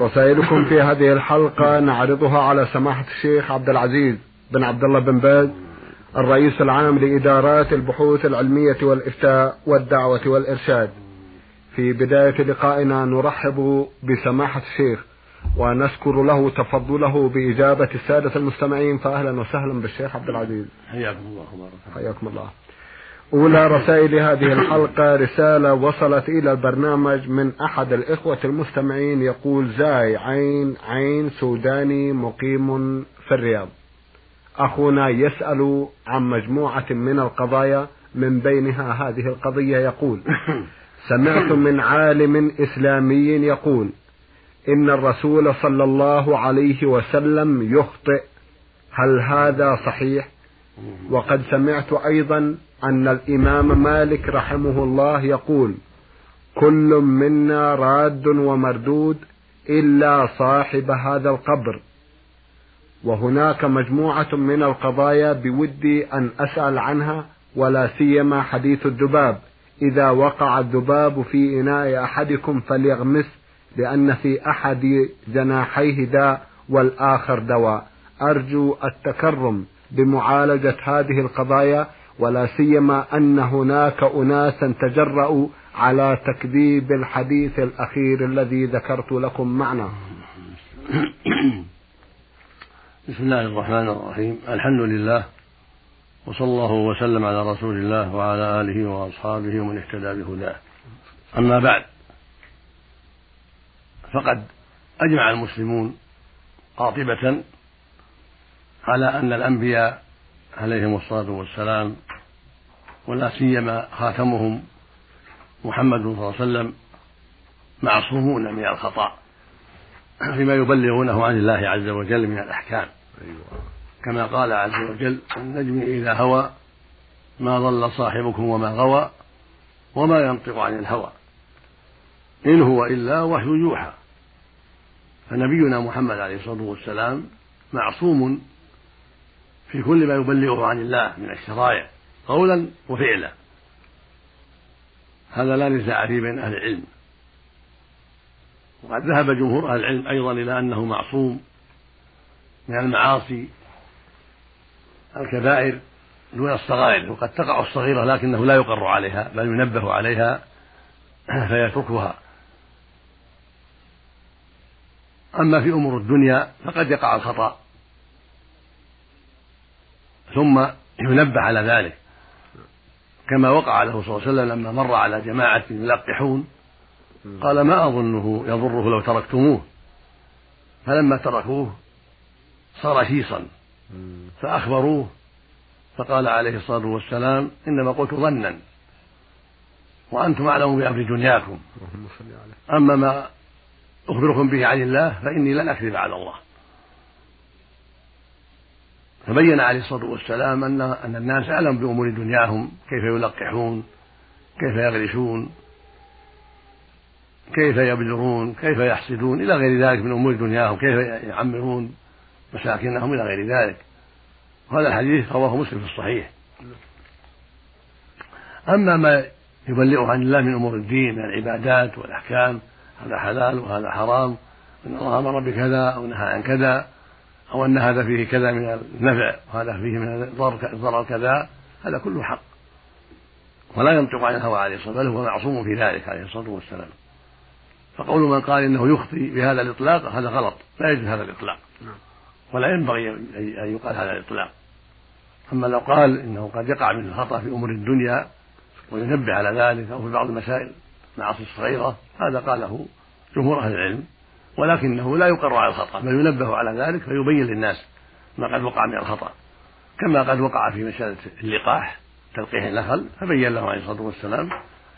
رسائلكم في هذه الحلقة نعرضها على سماحة الشيخ عبد العزيز بن عبد الله بن باز الرئيس العام لإدارات البحوث العلمية والإفتاء والدعوة والإرشاد. في بداية لقائنا نرحب بسماحة الشيخ ونشكر له تفضله بإجابة السادة المستمعين فأهلا وسهلا بالشيخ عبد العزيز. حياكم الله حياكم الله. أولى رسائل هذه الحلقة رسالة وصلت إلى البرنامج من أحد الإخوة المستمعين يقول زاي عين عين سوداني مقيم في الرياض. أخونا يسأل عن مجموعة من القضايا من بينها هذه القضية يقول سمعت من عالم إسلامي يقول إن الرسول صلى الله عليه وسلم يخطئ هل هذا صحيح؟ وقد سمعت أيضا أن الإمام مالك رحمه الله يقول كل منا راد ومردود إلا صاحب هذا القبر. وهناك مجموعة من القضايا بودي أن أسأل عنها ولا سيما حديث الذباب. إذا وقع الذباب في إناء أحدكم فليغمس لأن في أحد جناحيه داء والآخر دواء. أرجو التكرم بمعالجة هذه القضايا ولا سيما أن هناك أناسا تجرؤوا على تكذيب الحديث الأخير الذي ذكرت لكم معنا. بسم الله الرحمن الرحيم. الحمد لله وصلى الله وسلم على رسول الله وعلى آله وأصحابه ومن اهتدى بهداه. أما بعد فقد أجمع المسلمون قاطبة على أن الأنبياء عليهم الصلاة والسلام ولا سيما خاتمهم محمد صلى الله عليه وسلم معصومون من الخطأ فيما يبلغونه عن الله عز وجل من الأحكام. كما قال عز وجل النجم إذا هوى ما ضل صاحبكم وما غوى وما ينطق عن الهوى. إن هو إلا وحي يوحى. فنبينا محمد عليه الصلاة والسلام معصوم في كل ما يبلغه عن الله من الشرائع. قولا وفعلا. هذا لا نزاع فيه بين أهل العلم. وقد ذهب جمهور أهل العلم أيضا إلى أنه معصوم من المعاصي الكبائر دون الصغائر وقد تقع الصغيرة لكنه لا يقر عليها بل ينبه عليها فيتركها. أما في أمور الدنيا فقد يقع الخطأ ثم ينبه على ذلك. كما وقع له صلى الله عليه وسلم لما مر على جماعة يلقحون قال ما أظنه يضره لو تركتموه. فلما تركوه صار شيصا فأخبروه فقال عليه الصلاة والسلام إنما قلت ظنا وأنتم أعلم بأمر دنياكم. أما ما أخبركم به عن الله فإني لن أكذب على الله. فبين عليه الصلاة والسلام أن أن الناس أعلم بأمور دنياهم كيف يلقحون كيف يغرسون كيف يبذرون كيف يحسدون إلى غير ذلك من أمور دنياهم كيف يعمرون مساكنهم إلى غير ذلك. وهذا الحديث رواه مسلم في الصحيح. أما ما يبلغه عن الله من أمور الدين من العبادات والأحكام هذا حلال وهذا حرام إن الله أمر بكذا أو نهى عن كذا أو أن هذا فيه كذا من النفع وهذا فيه من الضرر كذا هذا كله حق. ولا ينطق عن الهوى عليه الصلاة والسلام بل هو معصوم في ذلك عليه الصلاة والسلام. فقول من قال إنه يخطي بهذا الإطلاق هذا غلط. لا يجوز هذا الإطلاق. نعم. ولا ينبغي أن يقال هذا الإطلاق. أما لو قال إنه قد يقع من الخطأ في أمور الدنيا وينبه على ذلك أو في بعض المسائل معاصي الصغيرة هذا قاله جمهور أهل العلم. ولكنه لا يقر على الخطأ بل ينبه على ذلك فيبين للناس ما قد وقع من الخطأ. كما قد وقع في مسألة اللقاح تلقيح النخل فبين له عليه الصلاة والسلام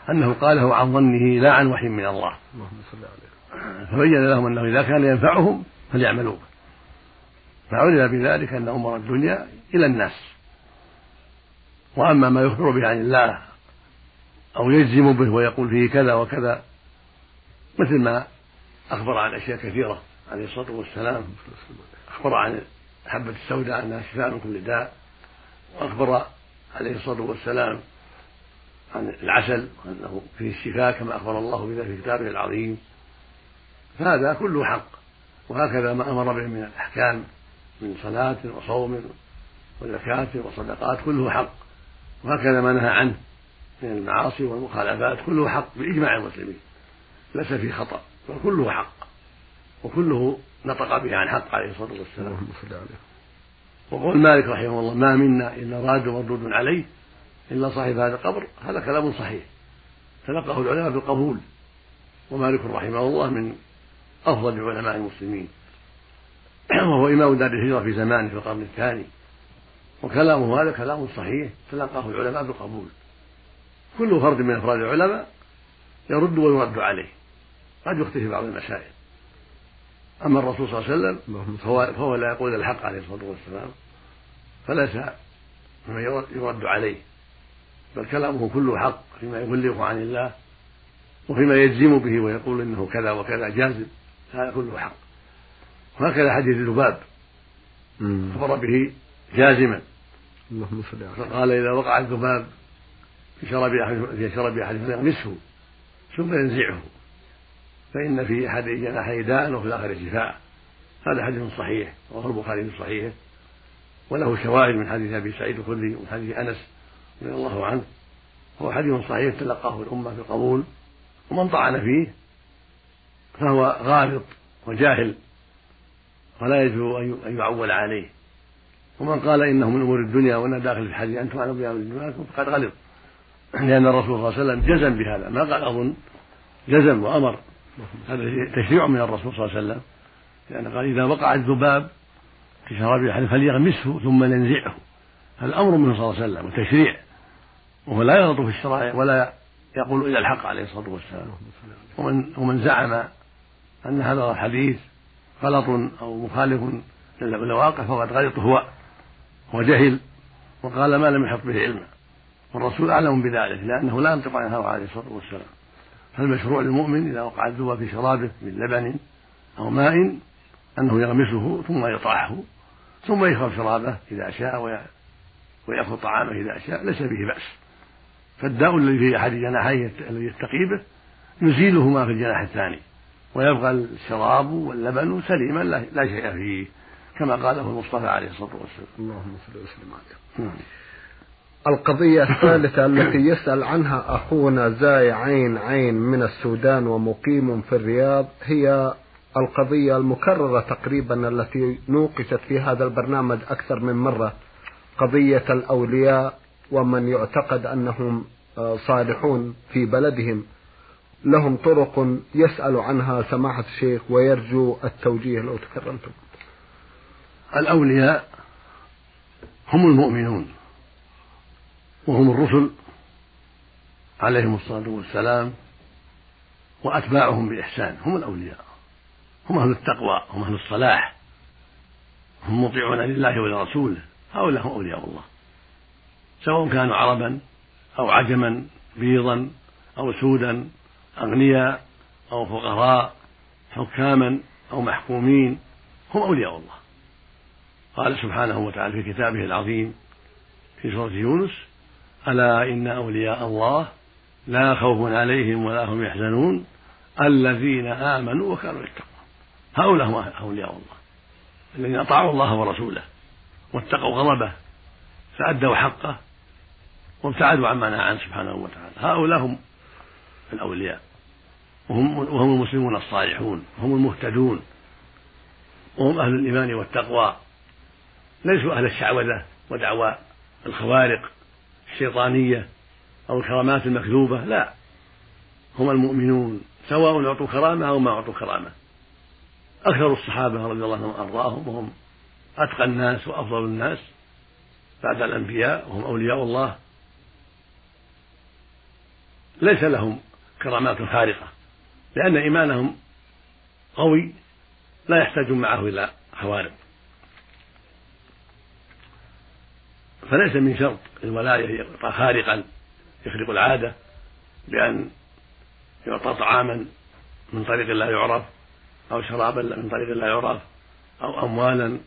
أنه قاله عن ظنه لا عن وحي من الله. فبين لهم أنه إذا كان ينفعهم فليعملوا به فعلم بذلك أن أمور الدنيا إلى الناس. وأما ما يخبر به عن الله أو يجزم به ويقول فيه كذا وكذا مثل ما أخبر عن أشياء كثيرة عليه الصلاة والسلام. أخبر عن حبة السوداء أنها شفاء من كل داء وأخبر عليه الصلاة والسلام عن العسل وأنه فيه الشفاء كما أخبر الله بذلك في كتابه العظيم. فهذا كله حق. وهكذا ما أمر به من الأحكام من صلاة وصوم وزكاة وصدقات كله حق. وهكذا ما نهى عنه من المعاصي والمخالفات كله حق بإجماع المسلمين. ليس فيه خطأ. بل كله حق. وكله نطق به عن حق عليه الصلاة والسلام. وقول مالك رحمه الله ما منا إلا راد مردود عليه إلا صاحب هذا القبر. هذا كلام صحيح. تلقاه العلماء بالقبول. ومالك رحمه الله من أفضل علماء المسلمين. وهو إمام دار الهجرة في زمانه في القرن الثاني. وكلامه هذا كلام صحيح. تلقاه العلماء بالقبول. كل فرد من أفراد العلماء يرد ويرد عليه. قد يختلف بعض المسائل. أما الرسول صلى الله عليه وسلم فهو, فهو لا يقول الحق عليه الصلاة والسلام فليس مما يرد عليه بل كلامه كله حق فيما يبلغه عن الله وفيما يجزم به ويقول إنه كذا وكذا جازم هذا كله حق. وهكذا حديث الذباب أخبر به جازما. اللهم صل فقال إذا وقع الذباب في شراب أحد في شراب أحد فليغمسه ثم ينزعه. فإن في أحد جناحيه داء وفي الآخر شفاء. هذا حديث صحيح رواه البخاري في صحيحه وله شواهد من حديث أبي سعيد الخدري ومن حديث أنس رضي الله عنه. هو حديث صحيح تلقاه الأمة بالقبول ومن طعن فيه فهو غالط وجاهل ولا يجوز أن يعول عليه. ومن قال إنه من أمور الدنيا وأنا داخل في الحديث أنتم أعلم بأمر الدنيا فقد غلط. لأن الرسول صلى الله عليه وسلم جزم بهذا. ما قال أظن جزم وأمر. هذا تشريع من الرسول صلى الله عليه وسلم. لأن قال إذا وقع الذباب في شراب أحد فليغمسه ثم لينزعه. هذا أمر منه صلى الله عليه وسلم وتشريع. وهو لا يغلط في الشرائع ولا يقول إلا الحق عليه الصلاة والسلام. ومن ومن زعم أن هذا الحديث غلط أو مخالف للواقع فقد غلط هو. وجهل وقال ما لم يحط به علما والرسول أعلم بذلك لأنه لا ينطق عن الهوى عليه الصلاة والسلام. فالمشروع للمؤمن إذا وقع الذباب في شرابه من لبن أو ماء أنه يغمسه ثم يطرحه ثم يشرب شرابه إذا شاء ويأخذ طعامه إذا شاء ليس به بأس. فالداء الذي في أحد جناحيه الذي يتقي به يزيله ما في الجناح الثاني ويبقى الشراب واللبن سليما لا شيء فيه كما قاله المصطفى عليه الصلاة والسلام. اللهم صل وسلم عليه. نعم. القضية الثالثة التي يسأل عنها أخونا زاي عين عين من السودان ومقيم في الرياض هي القضية المكررة تقريبا التي نوقشت في هذا البرنامج أكثر من مرة قضية الأولياء ومن يعتقد أنهم آه، صالحون في بلدهم. لهم طرق يسأل عنها سماحة الشيخ ويرجو التوجيه لو تكرمتم. الأولياء هم المؤمنون. وهم الرسل عليهم الصلاة والسلام وأتباعهم بإحسان هم الأولياء هم أهل التقوى هم أهل الصلاح هم مطيعون لله ولرسوله هؤلاء هم أولياء الله. سواء كانوا عربا أو عجما بيضا أو سودا أغنياء أو فقراء حكاما أو محكومين هم أولياء الله. قال سبحانه وتعالى في كتابه العظيم في سورة يونس ألا إن أولياء الله لا خوف عليهم ولا هم يحزنون؟ الذين آمنوا وكانوا يتقون. هؤلاء هم أولياء الله. الذين أطاعوا الله ورسوله واتقوا غضبه فأدوا حقه وابتعدوا عما نهى عنه سبحانه وتعالى. هؤلاء هم الأولياء. وهم, وهم المسلمون الصالحون. هم المهتدون. وهم أهل الإيمان والتقوى. ليسوا أهل الشعوذة ودعوى الخوارق. الشيطانية أو الكرامات المكذوبة لا. هم المؤمنون سواء أعطوا كرامة أو ما أعطوا كرامة. أكثر الصحابة رضي الله عنهم وأرضاهم وهم أتقى الناس وأفضل الناس بعد الأنبياء وهم أولياء الله. ليس لهم كرامات خارقة لأن إيمانهم قوي لا يحتاجون معه إلى خوارق فليس من شرط الولاية يعطى خارقا يخرق العادة بأن يعطى طعاما من طريق لا يعرف أو شرابا من طريق لا يعرف أو أموالا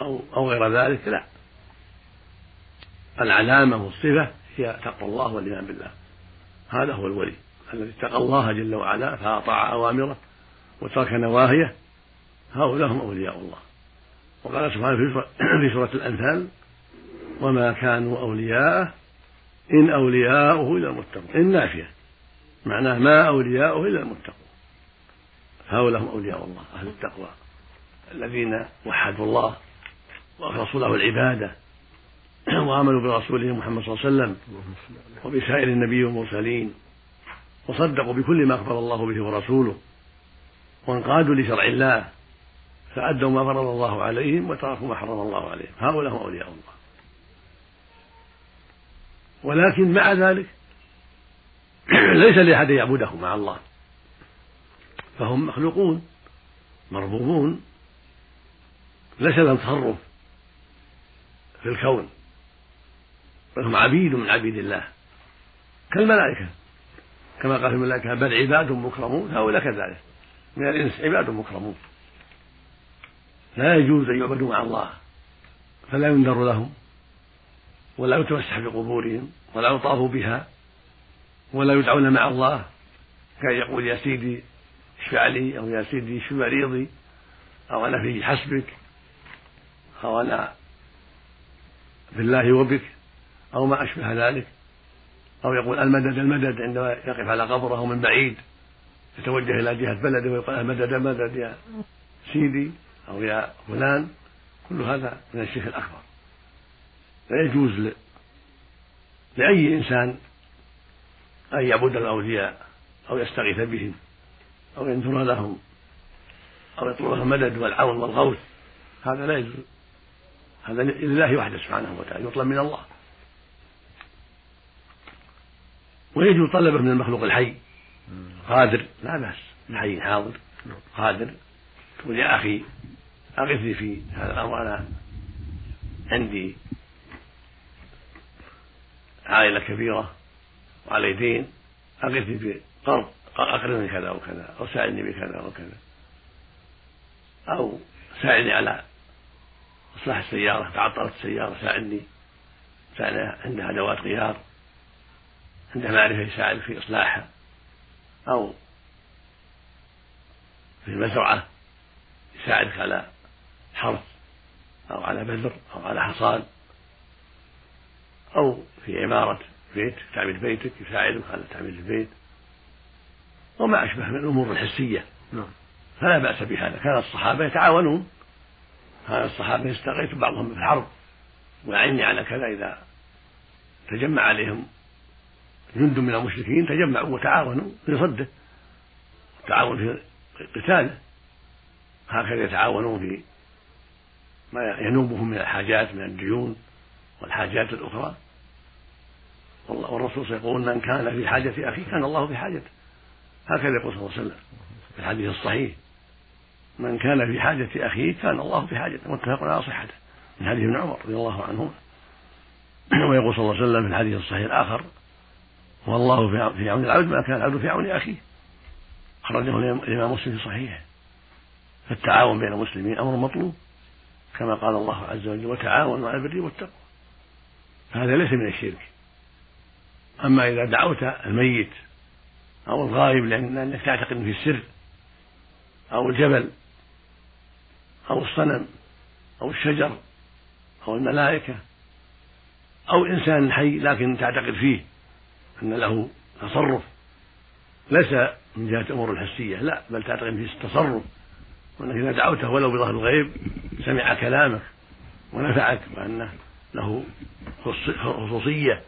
أو أو غير ذلك لا. العلامة والصفة هي تقوى الله والإيمان بالله. هذا هو الولي الذي اتقى الله جل وعلا فأطاع أوامره وترك نواهيه. هؤلاء هم أولياء الله. وقال سبحانه في سورة الأنفال وما كانوا أولياءه إن أولياؤه إلا المتقون إن نافية. معناه ما أولياؤه إلا المتقون. هؤلاء هم أولياء الله أهل التقوى الذين وحدوا الله وأخلصوا له العبادة وآمنوا برسوله محمد صلى الله عليه وسلم وبسائر النبي والمرسلين وصدقوا بكل ما أخبر الله به ورسوله وانقادوا لشرع الله فأدوا ما فرض الله عليهم وتركوا ما حرم الله عليهم. هؤلاء هم أولياء الله. ولكن مع ذلك ليس لأحد يعبده مع الله. فهم مخلوقون مربوبون ليس لهم تصرف في الكون بل هم عبيد من عبيد الله. كالملائكة. كما قال في الملائكة بل عباد مكرمون. هؤلاء كذلك. من الإنس عباد مكرمون. لا يجوز أن يعبدوا مع الله فلا ينذر لهم. ولا يتمسح بقبورهم ولا يطاف بها ولا يدعون مع الله. كان يقول يا سيدي اشفع لي أو يا سيدي اشف مريضي أو أنا في حسبك أو أنا بالله وبك أو ما أشبه ذلك. أو يقول المدد المدد عندما يقف على قبره من بعيد يتوجه إلى جهة بلده ويقول المدد المدد يا سيدي أو يا فلان. كل هذا من الشرك الأكبر. لا يجوز لأي إنسان أن يعبد الأولياء أو يستغيث بهم أو ينذر لهم أو يطلب لهم المدد والعون والغوث. هذا لا يجوز. هذا لله وحده سبحانه وتعالى يطلب من الله. ويجوز طلبه من المخلوق الحي. قادر لا بأس. الحي حاضر قادر. تقول يا أخي أغثني في هذا الأمر أنا عندي. عائلة كبيرة وعلي دين أغثني بقرض أقرضني كذا وكذا أو ساعدني بكذا وكذا. أو ساعدني على إصلاح السيارة تعطلت السيارة ساعدني ساعدني عندها أدوات غيار عنده معرفة يساعد في إصلاحها. أو في المزرعة يساعدك على حرث أو على بذر أو على حصاد. أو في عمارة بيت تعمير بيتك يساعدك على تعمير البيت. وما أشبه من الأمور الحسية. نعم. فلا بأس بهذا. كان الصحابة يتعاونون. كان الصحابة يستغيث بعضهم في الحرب. ويعني على كذا إذا تجمع عليهم جند من المشركين تجمعوا وتعاونوا في صده. التعاون في قتاله. هكذا يتعاونون في ما ينوبهم من الحاجات من الديون والحاجات الأخرى. والرسول يقول من كان في حاجة أخيه كان الله في حاجته. هكذا يقول صلى الله عليه وسلم في الحديث الصحيح. من كان في حاجة أخيه كان الله في حاجته. متفق على صحته. من حديث ابن عمر رضي الله عنهما. ويقول صلى الله عليه وسلم في الحديث الصحيح الآخر والله في عون العبد ما كان العبد في عون أخيه. أخرجه الإمام مسلم في صحيحه. فالتعاون بين المسلمين أمر مطلوب. كما قال الله عز وجل وتعاونوا على البر والتقوى. هذا ليس من الشرك. أما إذا دعوت الميت أو الغائب لأنك تعتقد في السر أو الجبل أو الصنم أو الشجر أو الملائكة أو إنسان حي لكن تعتقد فيه أن له تصرف ليس من جهة الأمور الحسية لا بل تعتقد فيه التصرف وأنك إذا دعوته ولو بظهر الغيب سمع كلامك ونفعك وأنه له خصوصية.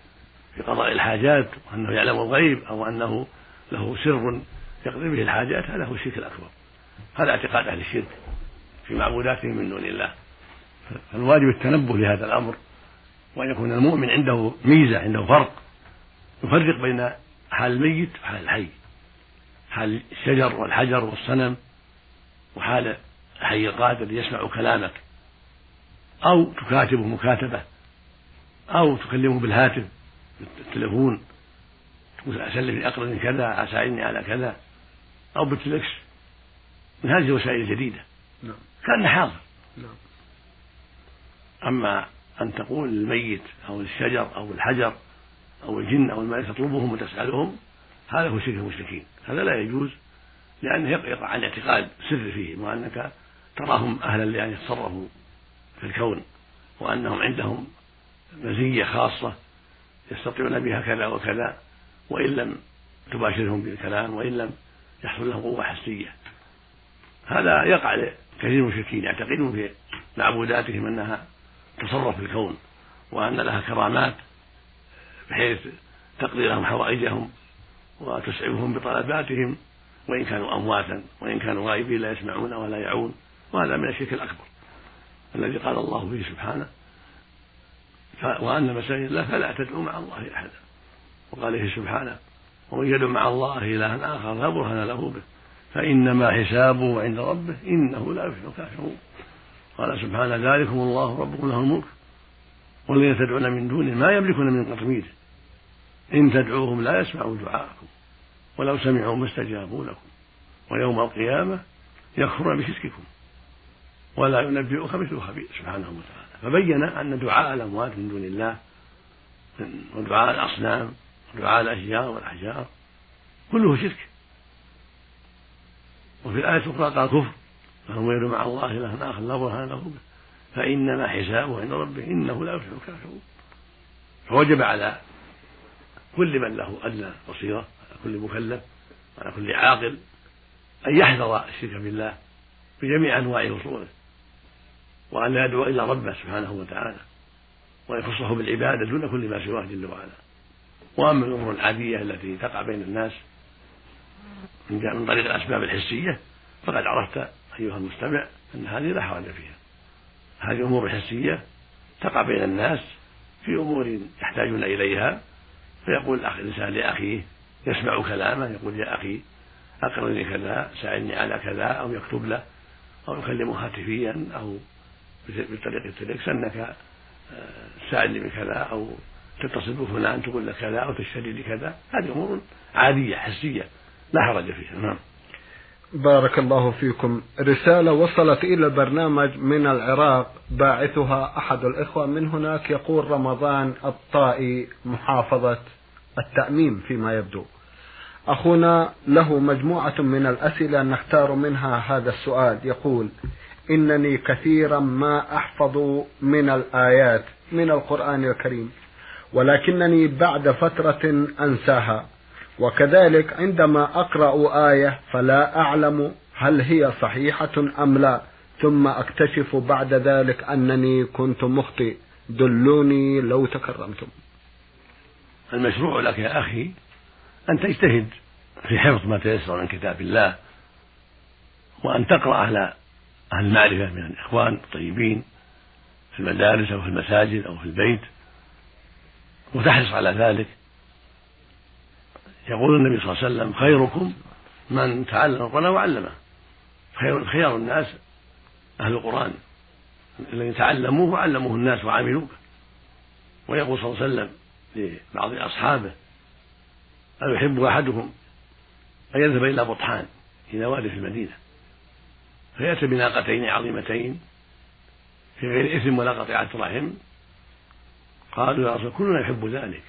في قضاء الحاجات وأنه يعلم الغيب أو أنه له سر يقضي به الحاجات هذا هو الشرك الأكبر. هذا اعتقاد أهل الشرك في معبوداتهم من دون الله. فالواجب التنبه لهذا الأمر وأن يكون المؤمن عنده ميزة عنده فرق. يفرق بين حال الميت وحال الحي. حال الشجر والحجر والصنم وحال الحي القادر يسمع كلامك. أو تكاتبه مكاتبة. أو تكلمه بالهاتف. بالتليفون تقول أسلف أقرن كذا أساعدني على كذا أو بالتلكس من هذه الوسائل الجديدة نعم. كأن حاضر نعم. أما أن تقول للميت أو للشجر أو الحجر أو الجن أو الملائكة تطلبهم وتسألهم هذا هو شرك المشركين هذا لا يجوز لأنه يقع عن اعتقاد سر فيهم وأنك تراهم أهلا لأن يتصرفوا في الكون وأنهم عندهم مزية خاصة يستطيعون بها كذا وكذا وإن لم تباشرهم بالكلام وإن لم يحصل لهم قوة حسية. هذا يقع لكثير من المشركين يعتقدون في معبوداتهم أنها تصرف في الكون وأن لها كرامات بحيث تقضي لهم حوائجهم وتسعفهم بطلباتهم وإن كانوا أمواتا وإن كانوا غائبين لا يسمعون ولا يعون وهذا من الشرك الأكبر الذي قال الله فيه سبحانه وأن مساجد الله فلا تدعوا مع الله أحدا. وقال فيه سبحانه ومن يدعو مع الله إلها آخر لا برهان له به فإنما حسابه عند ربه إنه لا يفلح الكافرون. قال سبحانه ذلكم الله ربكم له الملك. والذين تدعون من دونه ما يملكون من قطمير. إن تدعوهم لا يسمعوا دعاءكم ولو سمعوا ما استجابوا لكم ويوم القيامة يكفرون بشرككم ولا ينبئك مثل خبير. سبحانه وتعالى. فبين أن دعاء الأموات من دون الله ودعاء الأصنام ودعاء الأشجار والأحجار كله شرك. وفي الآية الأخرى قال كفر فهو يدعو مع الله إلها آخر لا برهان له به فإنما حسابه عند ربه إنه لا يفلح الكافرون. فوجب على كل من له أدنى بصيرة على كل مكلف على كل عاقل أن يحذر الشرك بالله بجميع أنواع وصوله وأن لا يدعو إلا ربه سبحانه وتعالى ويخصه بالعبادة دون كل ما سواه جل وعلا. وأما الأمور العادية التي تقع بين الناس من طريق الأسباب الحسية فقد عرفت أيها المستمع أن هذه لا حرج فيها. هذه أمور حسية تقع بين الناس في أمور يحتاجون إليها. فيقول الإنسان لأخيه يسمع كلامه يقول يا أخي أقرني كذا ساعدني على كذا أو يكتب له أو يكلمه هاتفيا أو بطريقة التليكس أنك آه، ساعدني بكذا أو تتصل بفلان تقول له كذا أو تشتري لي كذا. هذه أمور عادية حسية لا حرج فيها. نعم. بارك الله فيكم. رسالة وصلت إلى البرنامج من العراق. باعثها أحد الإخوة. من هناك يقول رمضان الطائي محافظة التأميم فيما يبدو. أخونا له مجموعة من الأسئلة نختار منها هذا السؤال. يقول إنني كثيرا ما أحفظ من الآيات من القرآن الكريم ولكنني بعد فترة أنساها. وكذلك عندما أقرأ آية فلا أعلم هل هي صحيحة أم لا ثم أكتشف بعد ذلك أنني كنت مخطئ. دلوني لو تكرمتم. المشروع لك يا أخي أن تجتهد في حفظ ما تيسر من كتاب الله وأن تقرأ على أهل المعرفة من الإخوان الطيبين في المدارس أو في المساجد أو في البيت وتحرص على ذلك. يقول النبي صلى الله عليه وسلم خيركم من تعلم القرآن وعلمه. خير خيار الناس أهل القرآن الذين تعلموه وعلموه الناس وعملوا به ويقول صلى الله عليه وسلم لبعض أصحابه أيحب أحدكم أن يذهب إلى بطحان إلى وادي في المدينة؟ فيأتي بناقتين عظيمتين في غير إثم ولا قطيعة رحم. قالوا يا رسول كلنا يحب ذلك.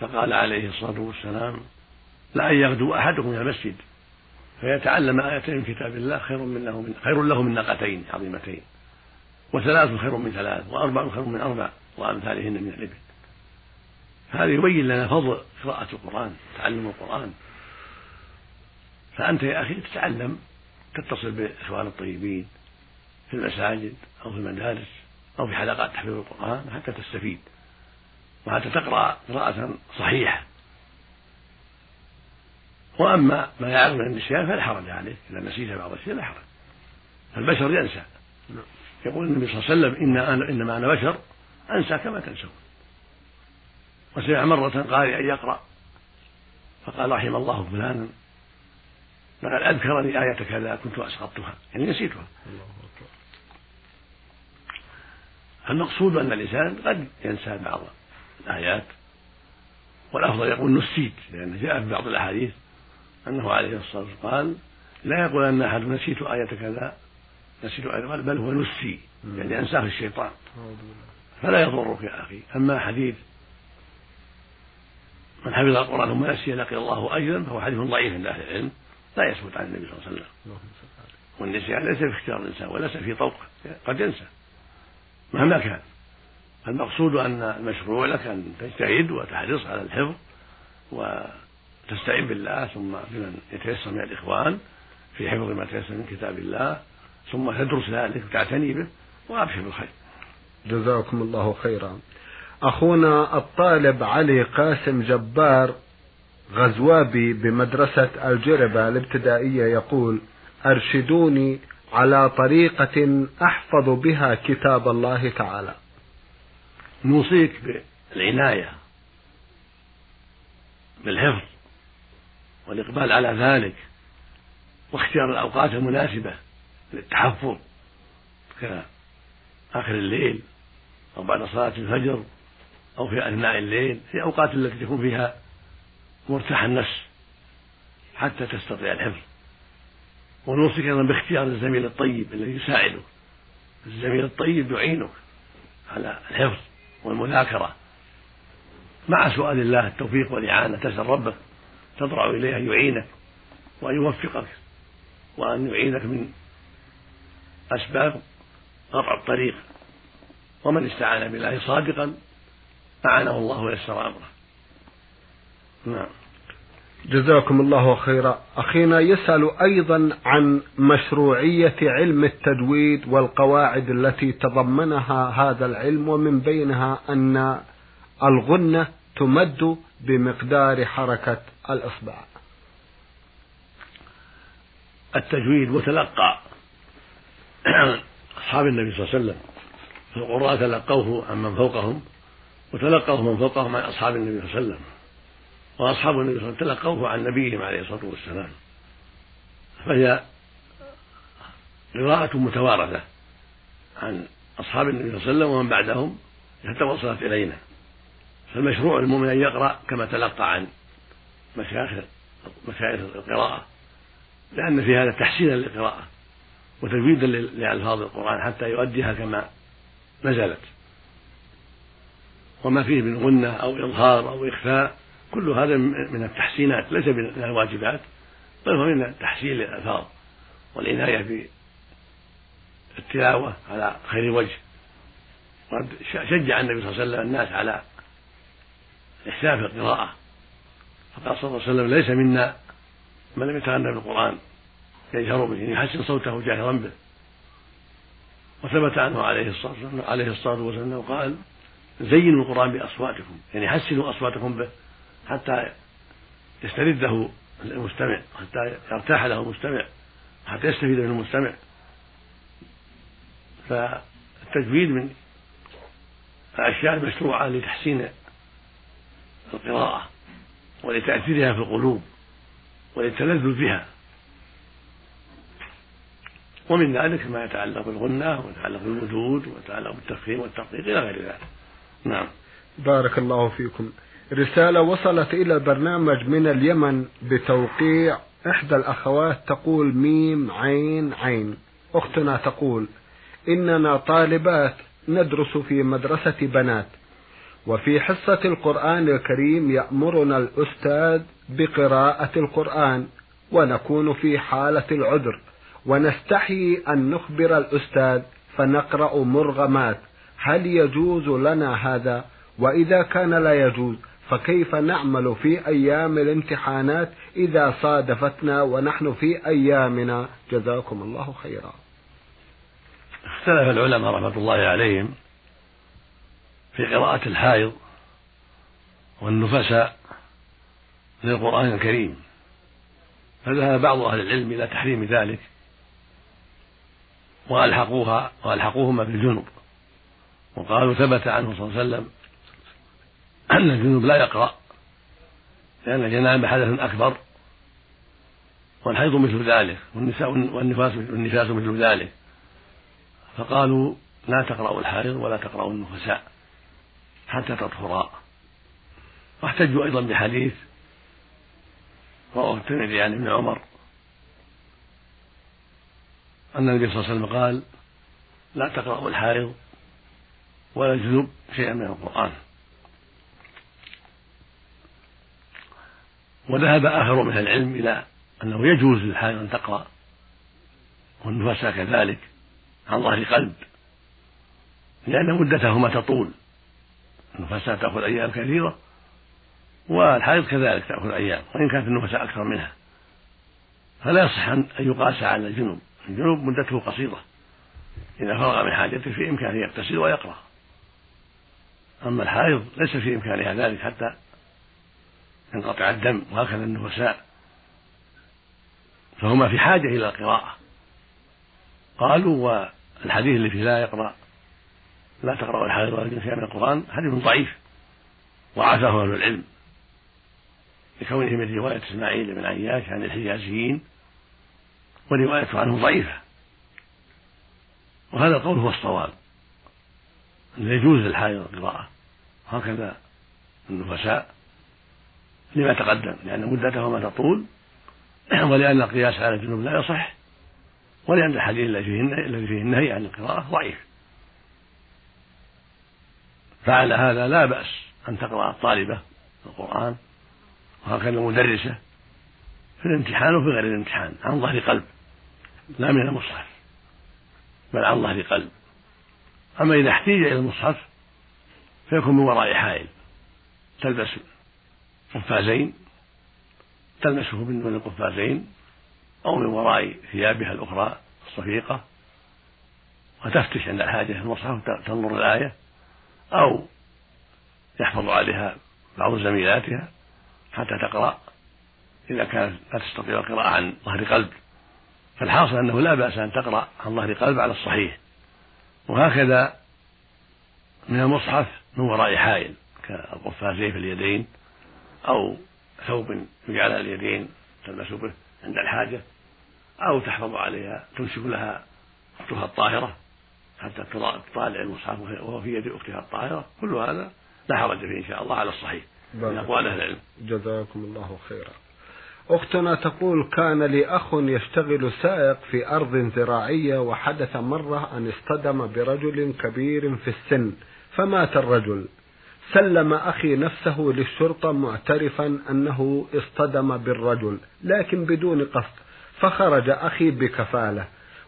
فقال عليه الصلاة والسلام لأن يغدو أحدكم إلى المسجد. فيتعلم آيتين من كتاب الله خير من له من خير له من ناقتين عظيمتين وثلاث خير من ثلاث وأربع خير من أربع وأمثالهن من الإبل. هذا يبين لنا فضل قراءة القرآن تعلم القرآن. فأنت يا أخي تتعلم تتصل بالإخوان الطيبين في المساجد أو في المدارس أو في حلقات تحفيظ القرآن حتى تستفيد وحتى تقرأ قراءة صحيحة. وأما ما يعرف من النسيان فلا حرج عليه إذا نسيت بعض الشيء لا حرج. البشر ينسى. يقول النبي صلى الله عليه وسلم إن أنا إنما أنا بشر أنسى كما تنسون. وسمع مرة قارئا يقرأ فقال رحم الله فلانا لقد أذكرني آية كذا كنت أسقطتها يعني نسيتها. المقصود أن الإنسان قد ينسى بعض الآيات والأفضل يقول نسيت لأن جاء في بعض الأحاديث أنه عليه الصلاة والسلام قال لا يقول أن أحد نسيت آية كذا نسيت آية بل هو نسي يعني أنساه الشيطان. فلا يضرك يا أخي. أما حديث من حفظ القرآن ثم نسي لقي الله أجرا فهو حديث ضعيف عند أهل العلم. لا يثبت عن النبي صلى الله عليه وسلم. والنسيان ليس في اختيار الإنسان وليس في طوقه قد ينسى. مهما كان. المقصود أن المشروع لك أن تجتهد وتحرص على الحفظ وتستعين بالله ثم بمن يتيسر من الإخوان في حفظ ما تيسر من كتاب الله ثم تدرس ذلك وتعتني به وأبشر بالخير. جزاكم الله خيرا. أخونا الطالب علي قاسم جبار غزوابي بمدرسة الجربة الابتدائية يقول أرشدوني على طريقة أحفظ بها كتاب الله تعالى. نوصيك بالعناية بالحفظ والإقبال على ذلك واختيار الأوقات المناسبة للتحفظ كآخر الليل أو بعد صلاة الفجر أو في أثناء الليل في أوقات التي تكون فيها مرتاح النفس حتى تستطيع الحفظ. ونوصيك أيضا باختيار الزميل الطيب الذي يساعدك. الزميل الطيب يعينك على الحفظ والمذاكرة. مع سؤال الله التوفيق والإعانة تسأل ربك تضرع إليه أن يعينك وأن يوفقك وأن يعينك من أسباب قطع الطريق. ومن استعان بالله صادقا أعانه الله ويسر أمره. نعم. جزاكم الله خيرا. أخينا يسأل أيضا عن مشروعية علم التجويد والقواعد التي تضمنها هذا العلم ومن بينها أن الغنة تمد بمقدار حركة الإصبع. التجويد وتلقى. أصحاب النبي صلى الله عليه وسلم القراء تلقوه عن من فوقهم وتلقوه من فوقهم عن أصحاب النبي صلى الله عليه وسلم. وأصحاب النبي صلى الله عليه وسلم تلقوه عن نبيهم عليه الصلاة والسلام. فهي قراءة متوارثة عن أصحاب النبي صلى الله عليه وسلم ومن بعدهم حتى وصلت إلينا. فالمشروع المؤمن أن يقرأ كما تلقى عن مشايخ مشايخ القراءة لأن في هذا تحسينا للقراءة وتجويدا لألفاظ القرآن حتى يؤديها كما نزلت. وما فيه من غنة أو إظهار أو إخفاء كل هذا من التحسينات ليس من الواجبات بل هو من تحسين الألفاظ والعناية بالتلاوة على خير وجه. وقد شجع النبي صلى الله عليه وسلم الناس على إحسان في القراءة. فقال صلى الله عليه وسلم ليس منا من لم يتغنى بالقرآن يجهر به يعني يحسن صوته جاهرا به. وثبت عنه عليه الصلاة والسلام عليه الصلاة والسلام قال زينوا القرآن بأصواتكم. يعني حسنوا أصواتكم به. حتى يسترده المستمع حتى يرتاح له المستمع حتى يستفيد منه المستمع. فالتجويد من الأشياء المشروعة لتحسين القراءة ولتأثيرها في القلوب وللتلذذ بها. ومن ذلك ما يتعلق بالغنى ويتعلق بالوجود ويتعلق بالتفخيم والتقطيع إلى غير ذلك. نعم. بارك الله فيكم. رسالة وصلت إلى البرنامج من اليمن بتوقيع إحدى الأخوات تقول ميم عين عين. أختنا تقول إننا طالبات ندرس في مدرسة بنات وفي حصة القرآن الكريم يأمرنا الأستاذ بقراءة القرآن ونكون في حالة العذر ونستحي أن نخبر الأستاذ فنقرأ مرغمات. هل يجوز لنا هذا؟ وإذا كان لا يجوز فكيف نعمل في أيام الامتحانات إذا صادفتنا ونحن في أيامنا؟ جزاكم الله خيرا. اختلف العلماء رحمة الله عليهم في قراءة الحائض والنفساء للقرآن الكريم. فذهب بعض أهل العلم إلى تحريم ذلك وألحقوها وألحقوهما بالجنب. وقالوا ثبت عنه صلى الله عليه وسلم الجنوب لا يقرأ لأن الجناب حدث أكبر والحيض مثل ذلك والنساء والنفاس والنفاس مثل ذلك. فقالوا لا تقرأ الحائض ولا تقرأ النفساء حتى تطهرا. واحتجوا أيضا بحديث رواه الترمذي عن ابن عمر أن النبي صلى الله عليه وسلم قال لا تقرأ الحائض ولا الجنوب شيئا من القرآن. وذهب آخر من العلم إلى أنه يجوز للحائض أن تقرأ والنفساء كذلك عن ظهر قلب لأن مدتهما تطول. النفساء تأخذ أيام كثيرة والحائض كذلك تأخذ أيام وإن كانت النفساء أكثر منها. فلا يصح أن يقاس على الجنوب الجنوب مدته قصيرة. إذا فرغ من حاجته في إمكانه يغتسل ويقرأ. أما الحائض ليس في إمكانها ذلك حتى ينقطع الدم وهكذا النفساء. فهما في حاجة إلى القراءة. قالوا والحديث اللي فيه لا يقرأ لا تقرأ الحائض ولا الجنس من القرآن حديث ضعيف وعافاه أهل العلم. لكونه من رواية إسماعيل بن عياش عن الحجازيين وروايته عنه ضعيفة. وهذا القول هو الصواب. أنه يجوز للحائض القراءة. هكذا النفساء لما تقدم لأن مدتهما تطول ولأن القياس على الجنوب لا يصح ولأن الحديث الذي فيه الذي فيه النهي عن القراءة ضعيف. فعلى هذا لا بأس أن تقرأ الطالبة القرآن وهكذا المدرسة في الامتحان وفي غير الامتحان عن ظهر قلب لا من المصحف بل عن ظهر قلب. أما إذا احتيج إلى المصحف فيكون من وراء حائل تلبس قفازين تلمسه من دون القفازين أو من وراء ثيابها الأخرى الصفيقة وتفتش عند الحاجة في المصحف تنظر الآية أو يحفظ عليها بعض زميلاتها حتى تقرأ. إذا كانت لا تستطيع القراءة عن ظهر قلب. فالحاصل أنه لا بأس أن تقرأ عن ظهر قلب على الصحيح. وهكذا من المصحف من وراء حائل كالقفازين في اليدين أو ثوب يجعل على اليدين تلبس به عند الحاجة أو تحفظ عليها تمسك لها أختها الطاهرة حتى تطالع المصحف وهو في يد أختها الطاهرة. كل هذا لا حرج فيه إن شاء الله على الصحيح من أقوال أهل العلم. جزاكم الله خيرا. أختنا تقول كان لي أخ يشتغل سائق في أرض زراعية وحدث مرة أن اصطدم برجل كبير في السن فمات الرجل. سلم أخي نفسه للشرطة معترفا أنه اصطدم بالرجل لكن بدون قصد فخرج أخي بكفالة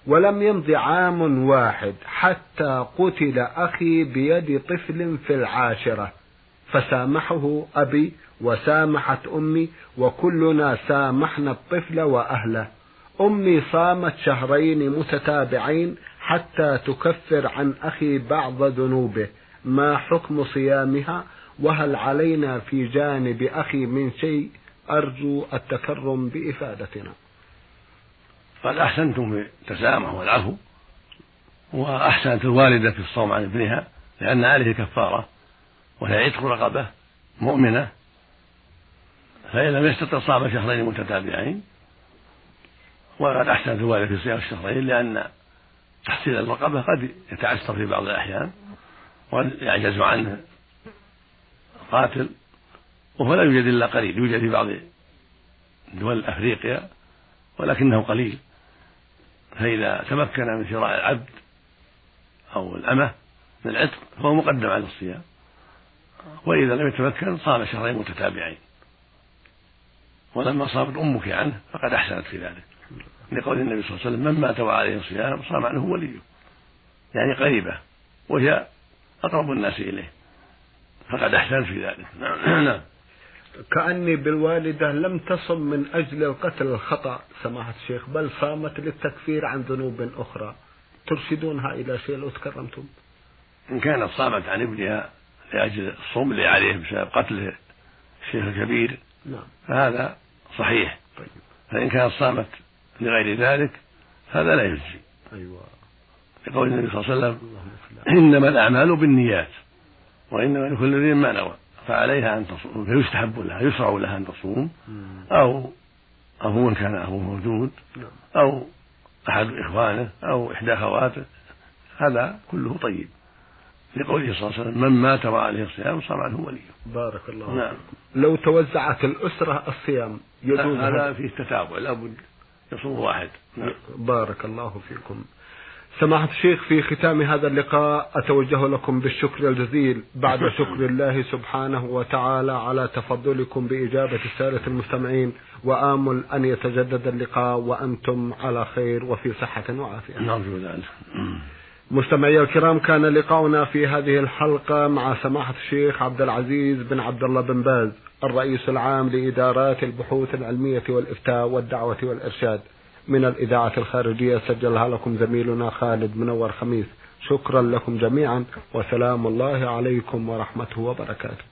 ولم يمض عام واحد حتى قتل أخي بيد طفل في العاشرة. فسامحه أبي وسامحت أمي وكلنا سامحنا الطفل وأهله. أمي صامت شهرين متتابعين حتى تكفر عن أخي بعض ذنوبه. ما حكم صيامها؟ وهل علينا في جانب أخي من شيء؟ أرجو التكرم بإفادتنا. قد أحسنتم في التسامح والعفو وأحسنت الوالدة في الصوم عن ابنها لأن عليه كفارة وهي عتق رقبة مؤمنة فإن لم يستطع صام شهرين متتابعين. وقد أحسنت الوالدة في صيام الشهرين لأن تحصيل الرقبة قد يتعسر في بعض الأحيان. ويعجز عنه القاتل وهو لا يوجد إلا قليل يوجد في بعض دول أفريقيا ولكنه قليل. فإذا تمكن من شراء العبد أو الأمة من العتق فهو مقدم على الصيام. وإذا لم يتمكن صام شهرين متتابعين. ولما صامت أمك عنه فقد أحسنت في ذلك. لقول النبي صلى الله عليه وسلم من مات وعليه صيام صام عنه وليه. يعني قريبة وهي أقرب الناس إليه. فقد أحسنت في ذلك. نعم. نعم. كأني بالوالدة لم تصم من أجل القتل الخطأ سماحة الشيخ بل صامت للتكفير عن ذنوب أخرى. ترشدونها إلى شيء لو تكرمتم؟ إن كانت صامت عن ابنها لأجل الصوم اللي عليه بسبب قتله الشيخ الكبير نعم. فهذا صحيح. طيب. فإن كانت صامت لغير ذلك هذا لا يجزي. أيوة. لقول النبي صلى الله عليه وسلم إنما الأعمال بالنيات وإنما لكل ذي ما نوى فعليها أن تصوم فيستحب لها يشرع لها أن تصوم أو أبوه كان أبوه موجود نعم. أو أحد إخوانه أو إحدى أخواته هذا كله طيب. لقوله صلى الله عليه وسلم من مات وعليه الصيام صام عنه وليه. بارك الله نعم. لو توزعت الأسرة الصيام يجوز هذا؟ فيه تتابع لابد يصوم واحد. نعم. بارك الله فيكم. سماحة الشيخ في ختام هذا اللقاء أتوجه لكم بالشكر الجزيل. بعد شكر الله سبحانه وتعالى على تفضلكم بإجابة السادة المستمعين وآمل أن يتجدد اللقاء وأنتم على خير وفي صحة وعافية. نرجو ذلك مستمعي الكرام كان لقاؤنا في هذه الحلقة مع سماحة الشيخ عبد العزيز بن عبد الله بن باز الرئيس العام لإدارات البحوث العلمية والإفتاء والدعوة والإرشاد. من الإذاعة الخارجية سجلها لكم زميلنا خالد منور خميس. شكرا لكم جميعا وسلام الله عليكم ورحمته وبركاته.